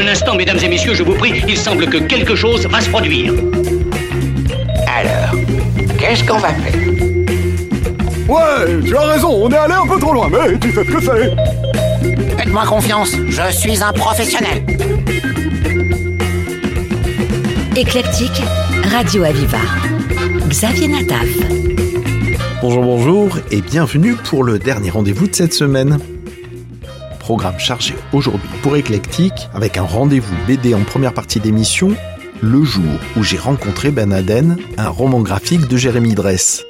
Un instant, mesdames et messieurs, je vous prie, il semble que quelque chose va se produire. Alors, qu'est-ce qu'on va faire? Ouais, tu as raison, on est allé un peu trop loin, mais tu sais ce que c'est. Faites-moi confiance, je suis un professionnel. Éclectique, Radio Aviva. Xavier Nataf. Bonjour, bonjour et bienvenue pour le dernier rendez-vous de cette semaine. Programme chargé aujourd'hui pour Éclectique avec un rendez-vous BD en première partie d'émission, le jour où j'ai rencontré Ben Aden, un roman graphique de Jérémy Dress.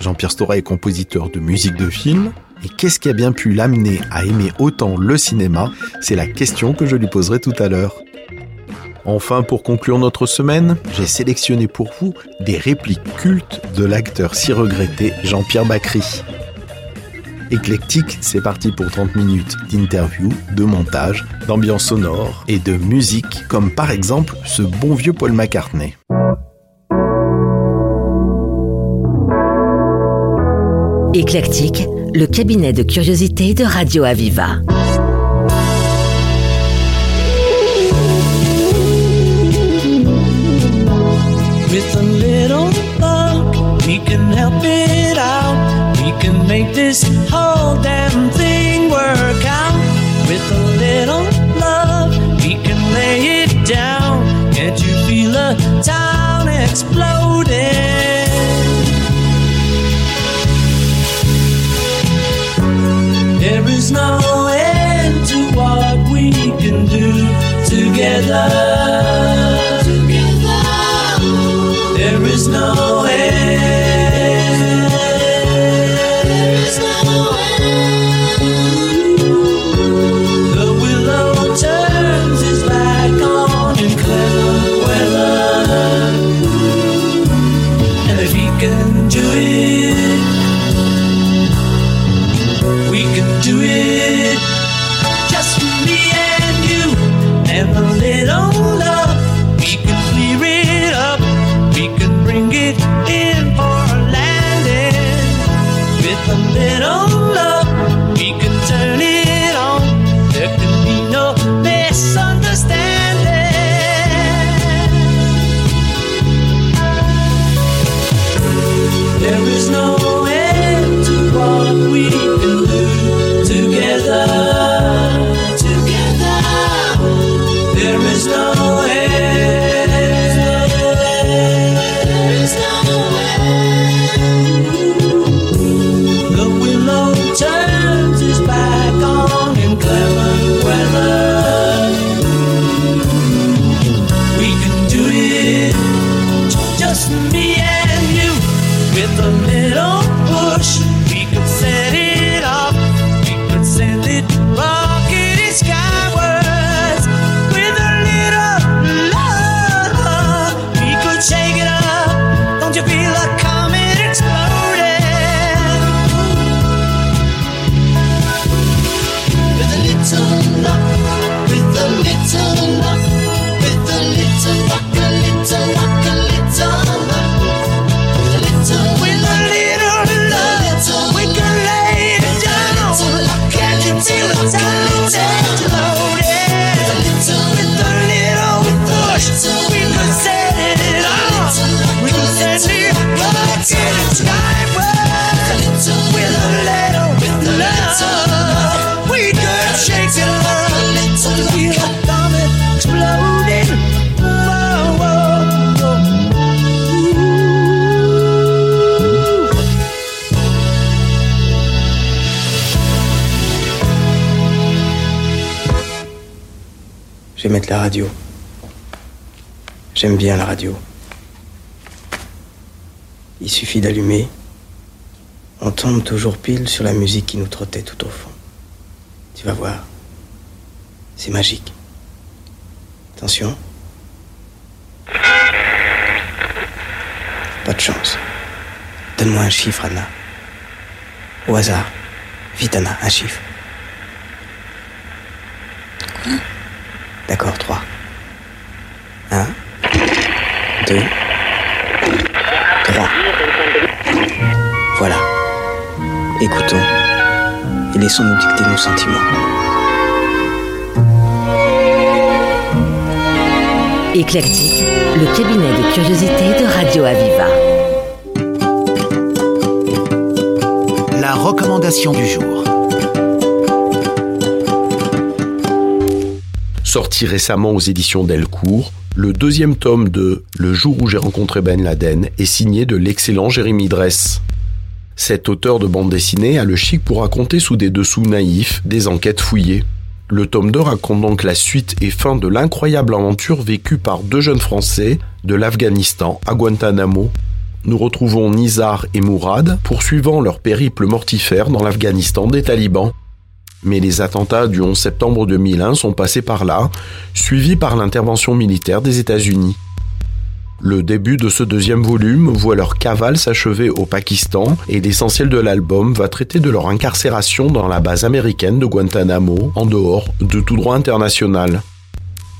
Jean-Pierre Stora est compositeur de musique de film, et qu'est-ce qui a bien pu l'amener à aimer autant le cinéma? C'est la question que je lui poserai tout à l'heure. Enfin, pour conclure notre semaine, j'ai sélectionné pour vous des répliques cultes de l'acteur si regretté Jean-Pierre Bacry. Éclectique, c'est parti pour 30 minutes d'interview, de montage, d'ambiance sonore et de musique, comme par exemple ce bon vieux Paul McCartney. Éclectique, le cabinet de curiosité de Radio Aviva. With a little luck, we can help it snow. Can do it. J'aime bien la radio. Il suffit d'allumer. On tombe toujours pile sur la musique qui nous trottait tout au fond. Tu vas voir. C'est magique. Attention. Pas de chance. Donne-moi un chiffre, Anna. Au hasard. Vite, Anna, un chiffre. D'accord, trois. 2, 3. Voilà. Écoutons et laissons-nous dicter nos sentiments. Éclectique, le cabinet de curiosités de Radio Aviva. La recommandation du jour. Sorti récemment aux éditions Delcourt, le deuxième tome de Le jour où j'ai rencontré Ben Laden est signé de l'excellent Jérémy Dress. Cet auteur de bande dessinée a le chic pour raconter sous des dessous naïfs des enquêtes fouillées. Le tome 2 raconte donc la suite et fin de l'incroyable aventure vécue par deux jeunes Français de l'Afghanistan à Guantanamo. Nous retrouvons Nizar et Mourad poursuivant leur périple mortifère dans l'Afghanistan des talibans. Mais les attentats du 11 septembre 2001 sont passés par là, suivis par l'intervention militaire des États-Unis. Le début de ce deuxième volume voit leur cavale s'achever au Pakistan et l'essentiel de l'album va traiter de leur incarcération dans la base américaine de Guantanamo, en dehors de tout droit international.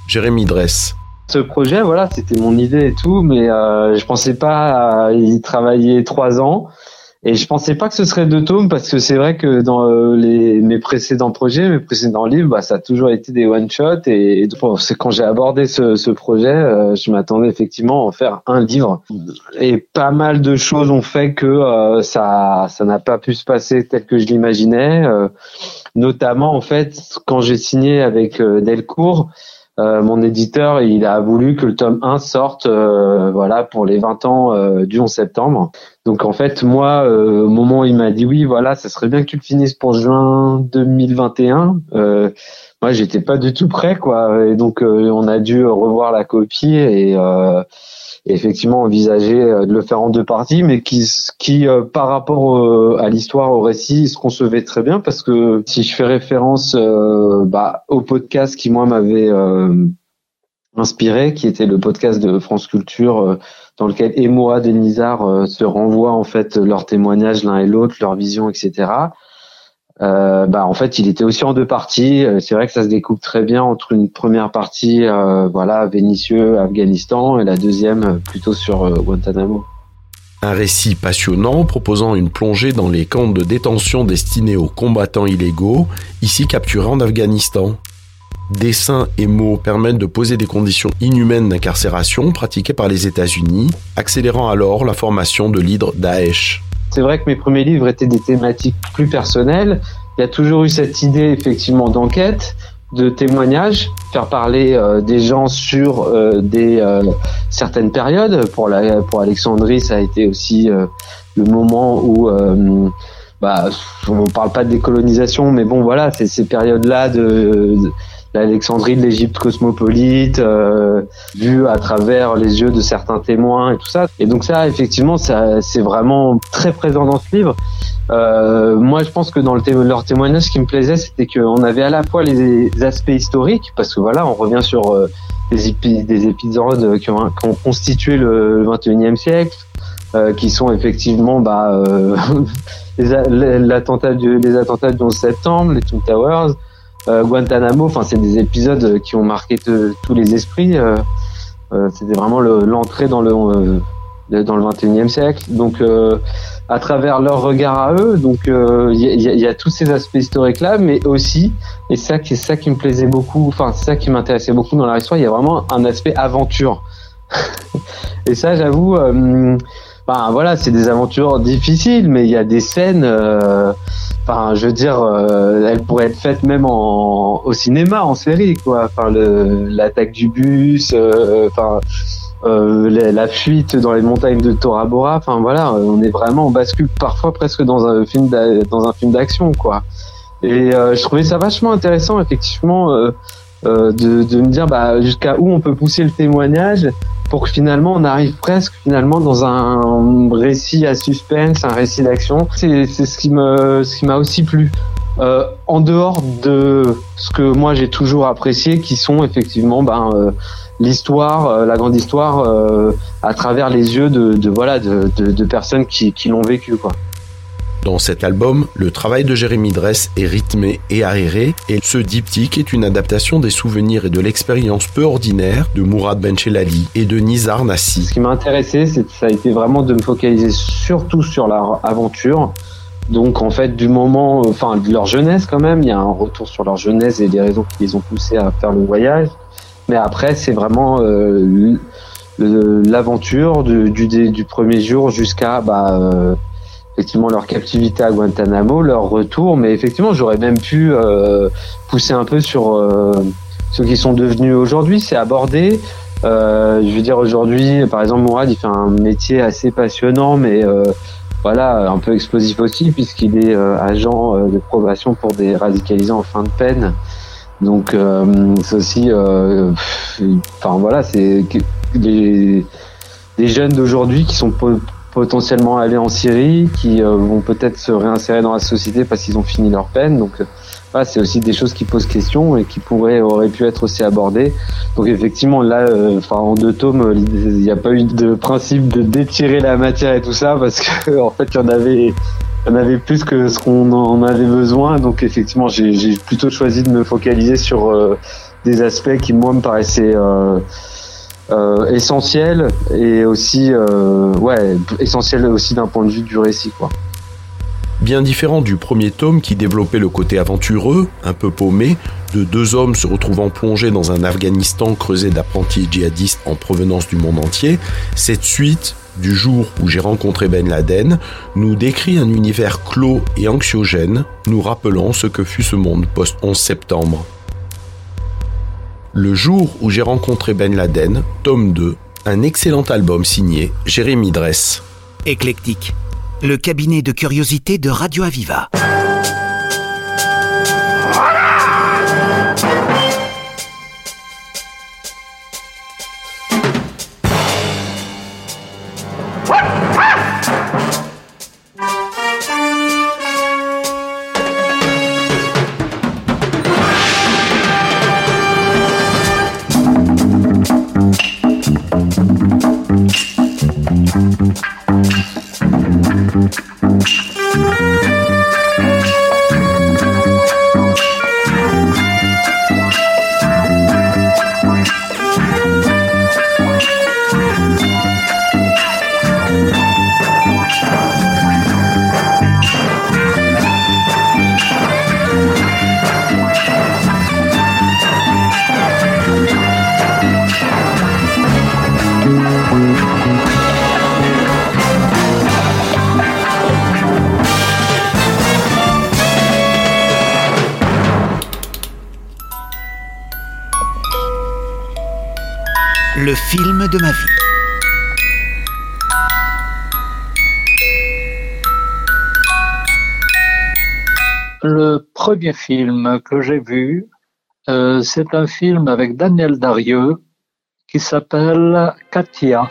Jérémy Dress. Ce projet, voilà, c'était mon idée et tout, mais euh, je pensais pas y travailler trois ans. Et je pensais pas que ce serait deux tomes parce que c'est vrai que dans euh, mes précédents projets, mes précédents livres, bah, ça a toujours été des one shot et c'est quand j'ai abordé ce, projet, euh, je m'attendais effectivement à en faire un livre. Et pas mal de choses ont fait que euh, ça ça n'a pas pu se passer tel que je l'imaginais. notamment en fait quand j'ai signé avec Delcourt. Euh, mon éditeur, il a voulu que le tome 1 sorte, euh, voilà, pour les 20 ans euh, du 11 septembre. Donc en fait, moi, euh, au moment où il m'a dit oui, voilà, ça serait bien que tu le finisses pour juin 2021. Euh, moi, j'étais pas du tout prêt, quoi. Et donc euh, on a dû revoir la copie et, effectivement envisager euh, de le faire en deux parties, mais qui, qui euh, par rapport à l'histoire, au récit, se concevait très bien parce que si je fais référence euh, bah, au podcast qui moi m'avait inspiré, qui était le podcast de France Culture, dans lequel Emoa et Nizar euh, se renvoient en fait leurs témoignages l'un et l'autre, leur vision, etc. Euh, bah en fait il était aussi en deux parties. Euh, C'est vrai que ça se découpe très bien entre une première partie, euh, voilà, Vénitieux, Afghanistan, et la deuxième euh, plutôt sur euh, Guantanamo. Un récit passionnant proposant une plongée dans les camps de détention destinés aux combattants illégaux, ici capturés en Afghanistan. Dessins et mots permettent de poser des conditions inhumaines d'incarcération pratiquées par les États-Unis, accélérant alors la formation de l'hydre Daesh. C'est vrai que mes premiers livres étaient des thématiques plus personnelles. Il y a toujours eu cette idée effectivement d'enquête, de témoignage, faire parler euh, des gens sur euh, des euh, certaines périodes. Pour la, pour Alexandrie, ça a été aussi euh, le moment où euh, bah, on parle pas de décolonisation, mais bon voilà, c'est ces périodes-là de, de l'Alexandrie de l'Égypte cosmopolite, euh, vue à travers les yeux de certains témoins et tout ça. Et donc ça, effectivement, ça, c'est vraiment très présent dans ce livre. Euh, moi, je pense que dans le leur témoignage, ce qui me plaisait, c'était qu'on avait à la fois les, aspects historiques, parce que voilà, on revient sur euh, des, épi- des épisodes qui ont, qui ont constitué le 21e siècle, euh, qui sont effectivement bah, euh, les, l'attentat les attentats du 11 septembre, les Twin Towers, Guantanamo. Enfin, c'est des épisodes qui ont marqué tous les esprits. euh, euh, c'était vraiment le- l'entrée dans le euh, dans le 21e siècle. Donc, euh, à travers leur regard à eux, donc euh, il y, a- y a- tous ces aspects historiques là, mais aussi, et ça qui ça qui me plaisait beaucoup, enfin c'est ça qui m'intéressait beaucoup dans leur histoire, il y a vraiment un aspect aventure. et ça, j'avoue, euh, ben voilà, c'est des aventures difficiles, mais il y a des scènes. Enfin, je veux dire, euh, elles pourraient être faites même en, au cinéma, en série, quoi. Enfin, l'attaque du bus, euh, enfin, euh, la, fuite dans les montagnes de Tora Bora. Enfin, voilà, on est vraiment, bascule parfois presque dans un film, d'a- dans un film d'action, quoi. Et euh, je trouvais ça vachement intéressant, effectivement, euh, de, de me dire bah, jusqu'à où on peut pousser le témoignage pour que finalement on arrive presque finalement dans un récit à suspense, un récit d'action. C'est ce qui me ce qui m'a aussi plu. Euh, en dehors de ce que moi j'ai toujours apprécié, qui sont effectivement ben, euh, l'histoire, euh, la grande histoire, à travers les yeux de, voilà de, de personnes qui, qui l'ont vécu quoi. Dans cet album, le travail de Jérémy Dress est rythmé et aéré, et ce diptyque est une adaptation des souvenirs et de l'expérience peu ordinaire de Mourad Benchelali et de Nizar Nassi. Ce qui m'a intéressé, c'est ça a été vraiment de me focaliser surtout sur leur aventure. Donc en fait du moment, euh, enfin de leur jeunesse quand même, il y a un retour sur leur jeunesse et les raisons qui les ont poussés à faire le voyage. Mais après, c'est vraiment euh, l'aventure du premier jour jusqu'à bah, euh, effectivement leur captivité à Guantanamo, leur retour. Mais effectivement, j'aurais même pu euh, pousser un peu sur euh, ce qu'ils sont devenus aujourd'hui. C'est abordé. Euh, je veux dire aujourd'hui, par exemple, Mourad, il fait un métier assez passionnant, mais euh, voilà, un peu explosif aussi, puisqu'il est euh, agent euh, de probation pour des radicalisés en fin de peine. Donc, c'est aussi, enfin voilà, c'est des, des jeunes d'aujourd'hui qui sont potentiellement allés en Syrie, qui euh, vont peut-être se réinsérer dans la société parce qu'ils ont fini leur peine. Donc, euh, voilà, c'est aussi des choses qui posent question et qui pourraient auraient pu être aussi abordées. Donc effectivement, là, euh, enfin en deux tomes, il n'y a pas eu de principe de détirer la matière et tout ça parce que en fait, il y en avait, en avait plus que ce qu'on en avait besoin. Donc effectivement, j'ai plutôt choisi de me focaliser sur euh, des aspects qui moi me paraissaient euh, euh, essentiels et aussi, euh, aussi d'un point de vue du récit. Bien différent du premier tome qui développait le côté aventureux, un peu paumé, de deux hommes se retrouvant plongés dans un Afghanistan creusé d'apprentis djihadistes en provenance du monde entier, cette suite, du jour où j'ai rencontré Ben Laden, nous décrit un univers clos et anxiogène, nous rappelant ce que fut ce monde post-11 septembre. Le jour où j'ai rencontré Ben Laden, tome 2, un excellent album signé Jérémy Dress. Éclectique, le cabinet de curiosité de Radio Aviva. Film de ma vie. Le premier film que j'ai vu, euh, c'est un film avec Daniel Darieux qui s'appelle Katia.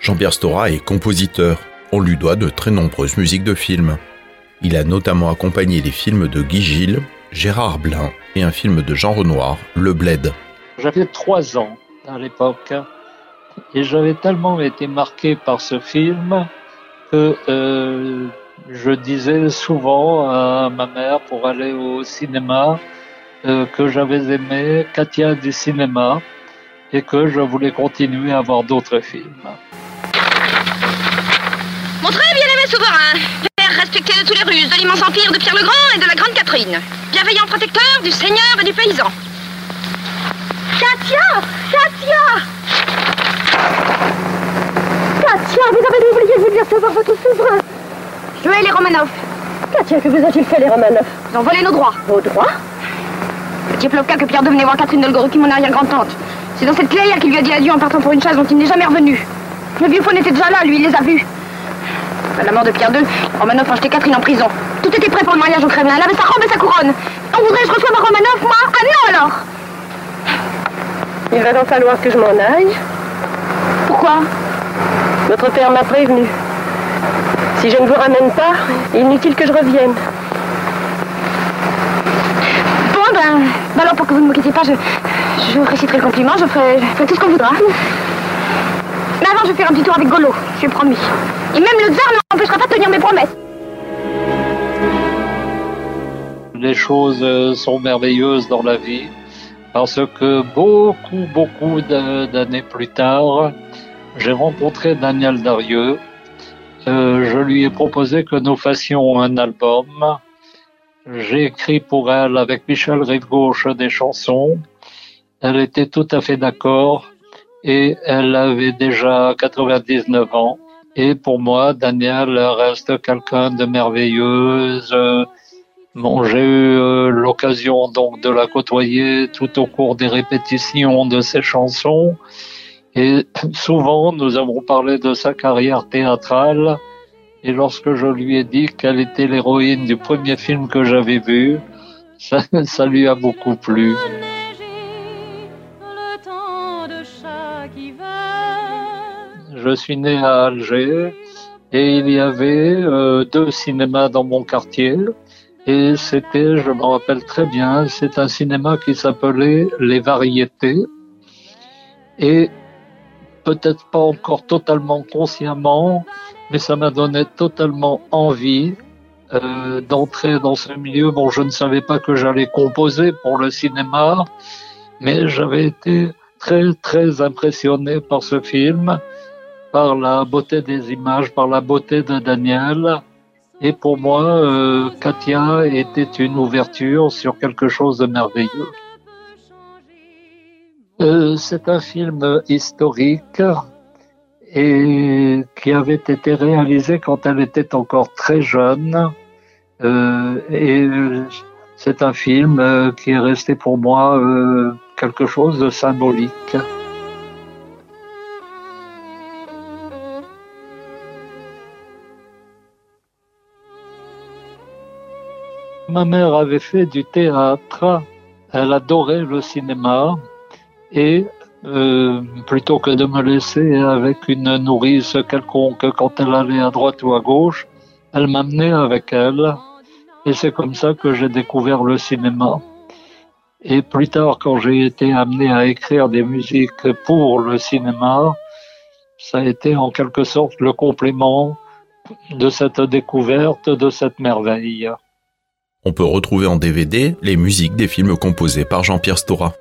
Jean-Pierre Stora est compositeur. On lui doit de très nombreuses musiques de films. Il a notamment accompagné les films de Guy Gilles, Gérard Blin et un film de Jean Renoir, Le Bled. J'avais trois ans à l'époque et j'avais tellement été marqué par ce film que euh, je disais souvent à ma mère pour aller au cinéma euh, que j'avais aimé Katia du cinéma et que je voulais continuer à voir d'autres films. Mon très bien-aimé souverain, père respecté de tous les Russes, de l'immense empire de Pierre le Grand et de la Grande Catherine, bienveillant protecteur du seigneur et du paysan. Katia Katia Katia, vous avez oublié de venir savoir votre souverain? Je hais les Romanov. Katia, que vous a-t-il fait, les Romanov? Ils ont volé nos droits. Vos droits? Petit Plovka que Pierre devenait voir Catherine Dolgoruki, mon arrière-grand-tante. C'est dans cette clairière qu'il lui a dit adieu en partant pour une chasse dont il n'est jamais revenu. Le vieux faune était déjà là, lui, il les a vus. À la mort de Pierre II, Romanov a jeté Catherine en prison. Tout était prêt pour le mariage au Kremlin. Elle avait sa robe et sa couronne. On voudrait que je reçoive un Romanov, moi? Ah non alors Il va donc falloir que je m'en aille. Pourquoi? Votre père m'a prévenu. Si je ne vous ramène pas, inutile que je revienne. Bon, ben, ben alors pour que vous ne me quittiez pas, je, je vous réciterai le compliment, je ferai, je ferai tout ce qu'on voudra. Mais avant, je vais faire un petit tour avec Golo, j'ai promis. Et même le tsar ne m'empêchera pas de tenir mes promesses. Les choses euh, sont merveilleuses dans la vie parce que beaucoup, beaucoup d'a- d'années plus tard, j'ai rencontré Daniel Darieux. Euh, je lui ai proposé que nous fassions un album. J'ai écrit pour elle avec Michel Rive-Gauche des chansons. Elle était tout à fait d'accord et elle avait déjà 99 ans. Et pour moi, Daniel reste quelqu'un de merveilleuse. Bon, j'ai eu euh, l'occasion donc de la côtoyer tout au cours des répétitions de ses chansons. Et souvent, nous avons parlé de sa carrière théâtrale. Et lorsque je lui ai dit qu'elle était l'héroïne du premier film que j'avais vu, ça, ça lui a beaucoup plu. Je suis né à Alger et il y avait euh, deux cinémas dans mon quartier. Et c'était, je me rappelle très bien, c'est un cinéma qui s'appelait Les Variétés. Et peut-être pas encore totalement consciemment, mais ça m'a donné totalement envie euh, d'entrer dans ce milieu. Bon, je ne savais pas que j'allais composer pour le cinéma, mais j'avais été très très impressionné par ce film, par la beauté des images, par la beauté de Daniel. Et pour moi, euh, Katia était une ouverture sur quelque chose de merveilleux. Euh, c'est un film historique et qui avait été réalisé quand elle était encore très jeune. Euh, et c'est un film qui est resté pour moi quelque chose de symbolique. Ma mère avait fait du théâtre, elle adorait le cinéma et euh, plutôt que de me laisser avec une nourrice quelconque quand elle allait à droite ou à gauche, elle m'amenait avec elle et c'est comme ça que j'ai découvert le cinéma. Et plus tard, quand j'ai été amené à écrire des musiques pour le cinéma, ça a été en quelque sorte le complément de cette découverte, de cette merveille. On peut retrouver en DVD les musiques des films composés par Jean-Pierre Stora.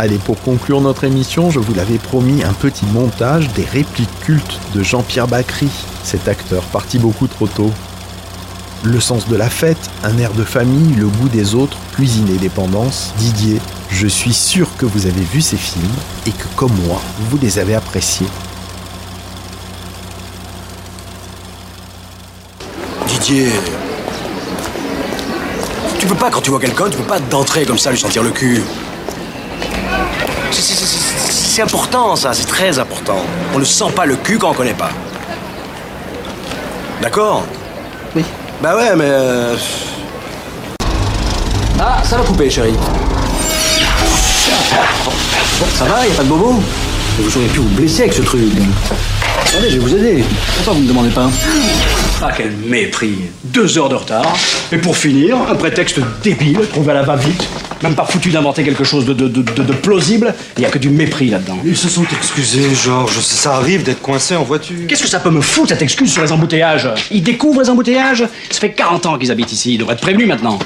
Allez, pour conclure notre émission, je vous l'avais promis un petit montage des répliques cultes de Jean-Pierre Bacry, cet acteur parti beaucoup trop tôt. Le sens de la fête, un air de famille, le goût des autres, cuisine et dépendance, Didier, je suis sûr que vous avez vu ces films et que comme moi, vous les avez appréciés. Didier. Tu peux pas, quand tu vois quelqu'un, tu peux pas d'entrer comme ça lui sentir le cul. C'est- important, ça, c'est très important. On ne sent pas le cul quand on connaît pas. D'accord Oui. Bah ouais, mais. euh, Ah, ça va couper, chérie. Ça va, y a pas de bobo Vous auriez pu vous blesser avec ce truc. Attendez, je vais vous aider. Pourquoi vous me demandez pas Ah, quel mépris Deux heures de retard. Et pour finir, un prétexte débile, trouvé à la va-vite. Même pas foutu d'inventer quelque chose de, de- de- plausible. Il y a que du mépris là-dedans. Ils se sont excusés, Georges. Ça arrive d'être coincé en voiture. Qu'est-ce que ça peut me foutre, cette excuse sur les embouteillages? Ils découvrent les embouteillages? Ça fait 40 ans qu'ils habitent ici, ils devraient être prévenus maintenant.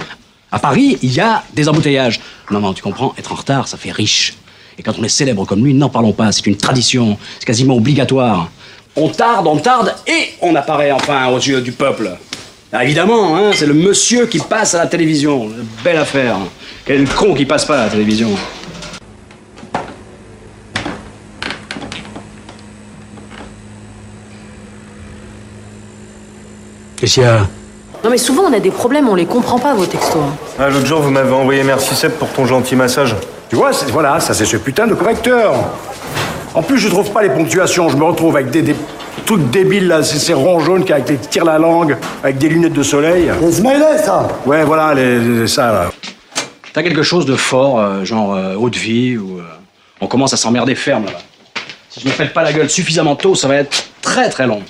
À Paris, il y a des embouteillages. Non, non, tu comprends, être en retard, ça fait riche. Et quand on est célèbre comme lui, n'en parlons pas, c'est une tradition, c'est quasiment obligatoire. On tarde, on tarde, et on apparaît enfin aux yeux du peuple. Ah, évidemment, hein, c'est le monsieur qui passe à la télévision. Belle affaire. Quel con qui passe pas à la télévision. Qu'est-ce qu'il y a Non mais souvent on a des problèmes, on les comprend pas vos textos. Ah, L'autre jour, vous m'avez envoyé merci Seb pour ton gentil massage. Tu vois, voilà, ça c'est ce putain de correcteur. En plus, je trouve pas les ponctuations. Je me retrouve avec des, des trucs débiles là, c'est ces ronds jaunes qui avec les tire la langue, avec des lunettes de soleil. Les smileys, ça Ouais, voilà, les, les- ça là. T'as quelque chose de fort, euh, genre euh, haute vie, ou euh, on commence à s'emmerder ferme là-bas. Si je me pète pas la gueule suffisamment tôt, ça va être très très long.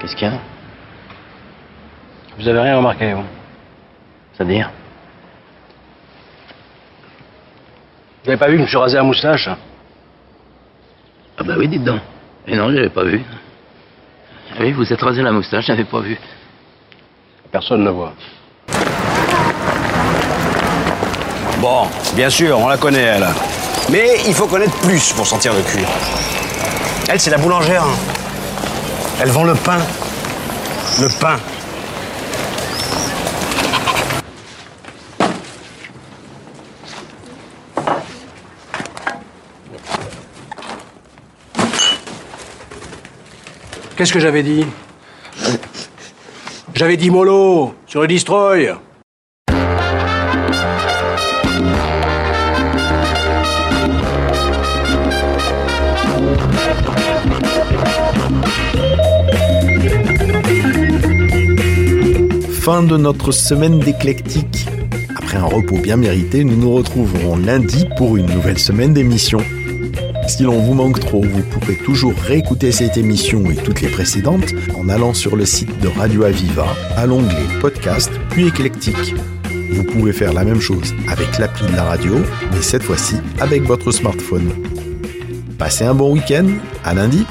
Qu'est-ce qu'il y a? Vous avez rien remarqué, vous? C'est-à-dire Vous n'avez pas vu que je me suis rasé la moustache Ah bah oui, dites donc. Et non, je l'avais pas vu. Ah oui, vous êtes rasé la moustache, je n'avais pas vu. Personne ne voit. Bon, bien sûr, on la connaît, elle. Mais il faut connaître plus pour sentir le cul. Elle, c'est la boulangère. hein. Elle vend le pain. Le pain. Qu'est-ce que j'avais dit? J'avais dit mollo sur le destroy. Fin de notre semaine d'éclectique. Après un repos bien mérité, nous nous retrouverons lundi pour une nouvelle semaine d'émission. Si l'on vous manque trop, vous pourrez toujours réécouter cette émission et toutes les précédentes en allant sur le site de Radio Aviva à l'onglet Podcast puis Éclectique. Vous pouvez faire la même chose avec l'appli de la radio, mais cette fois-ci avec votre smartphone. Passez un bon week-end, à lundi